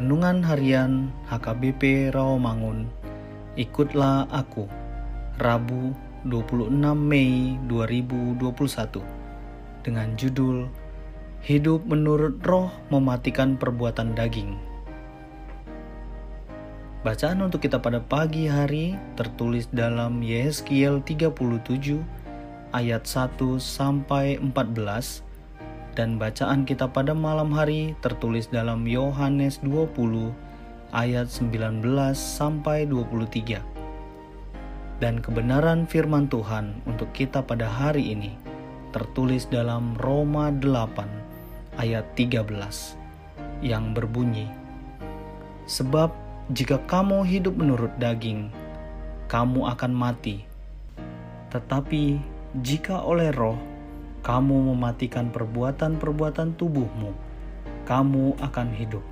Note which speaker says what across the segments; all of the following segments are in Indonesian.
Speaker 1: Renungan Harian HKBP Rawamangun. Ikutlah Aku. Rabu 26 Mei 2021 Dengan judul Hidup menurut roh mematikan perbuatan daging. Bacaan untuk kita pada pagi hari tertulis dalam Yeskiel 37 ayat 1 sampai 14 dan bacaan kita pada malam hari tertulis dalam Yohanes 20 ayat 19 sampai 23. Dan kebenaran firman Tuhan untuk kita pada hari ini tertulis dalam Roma 8 ayat 13 yang berbunyi Sebab jika kamu hidup menurut daging kamu akan mati tetapi jika oleh roh kamu mematikan perbuatan-perbuatan tubuhmu, kamu akan hidup.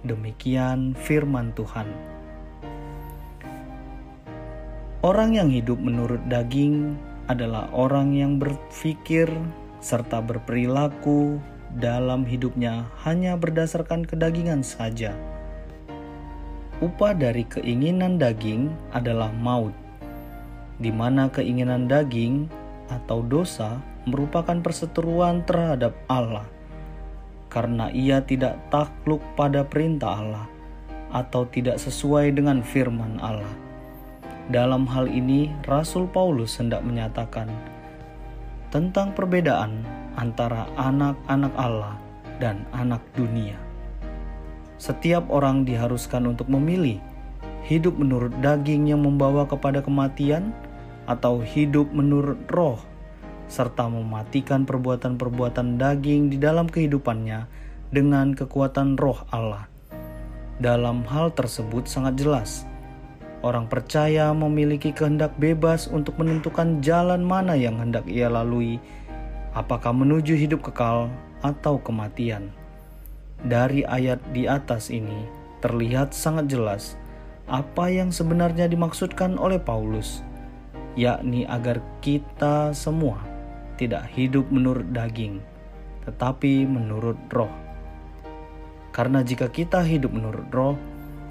Speaker 1: Demikian firman Tuhan. Orang yang hidup menurut daging adalah orang yang berpikir serta berperilaku dalam hidupnya hanya berdasarkan kedagingan saja. Upah dari keinginan daging adalah maut, di mana keinginan daging atau dosa merupakan perseteruan terhadap Allah, karena ia tidak takluk pada perintah Allah atau tidak sesuai dengan firman Allah. Dalam hal ini, Rasul Paulus hendak menyatakan tentang perbedaan antara anak-anak Allah dan anak dunia. Setiap orang diharuskan untuk memilih hidup menurut daging yang membawa kepada kematian atau hidup menurut roh, serta mematikan perbuatan-perbuatan daging di dalam kehidupannya dengan kekuatan roh Allah. Dalam hal tersebut sangat jelas, orang percaya memiliki kehendak bebas untuk menentukan jalan mana yang hendak ia lalui, apakah menuju hidup kekal atau kematian. Dari ayat di atas ini terlihat sangat jelas apa yang sebenarnya dimaksudkan oleh Paulus yakni agar kita semua tidak hidup menurut daging, tetapi menurut roh. Karena jika kita hidup menurut roh,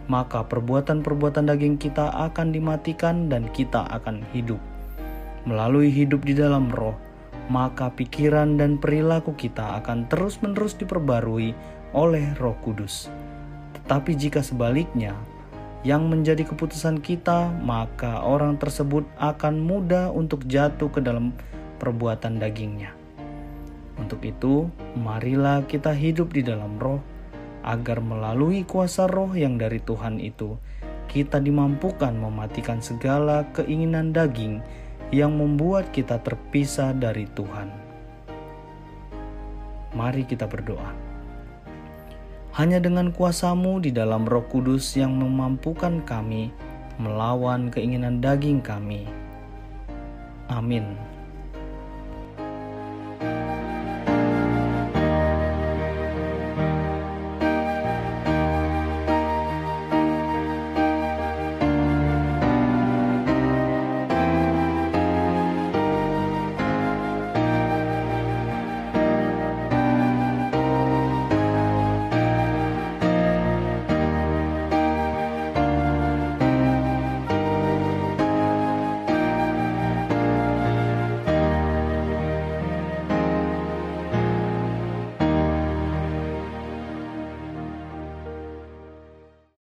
Speaker 1: maka perbuatan-perbuatan daging kita akan dimatikan dan kita akan hidup. Melalui hidup di dalam roh, maka pikiran dan perilaku kita akan terus-menerus diperbarui oleh Roh Kudus. Tetapi jika sebaliknya, yang menjadi keputusan kita, maka orang tersebut akan mudah untuk jatuh ke dalam perbuatan dagingnya. Untuk itu, marilah kita hidup di dalam roh, agar melalui kuasa roh yang dari Tuhan itu, kita dimampukan mematikan segala keinginan daging yang membuat kita terpisah dari Tuhan. Mari kita berdoa. Hanya dengan kuasamu di dalam roh kudus yang memampukan kami melawan keinginan daging kami. Amin.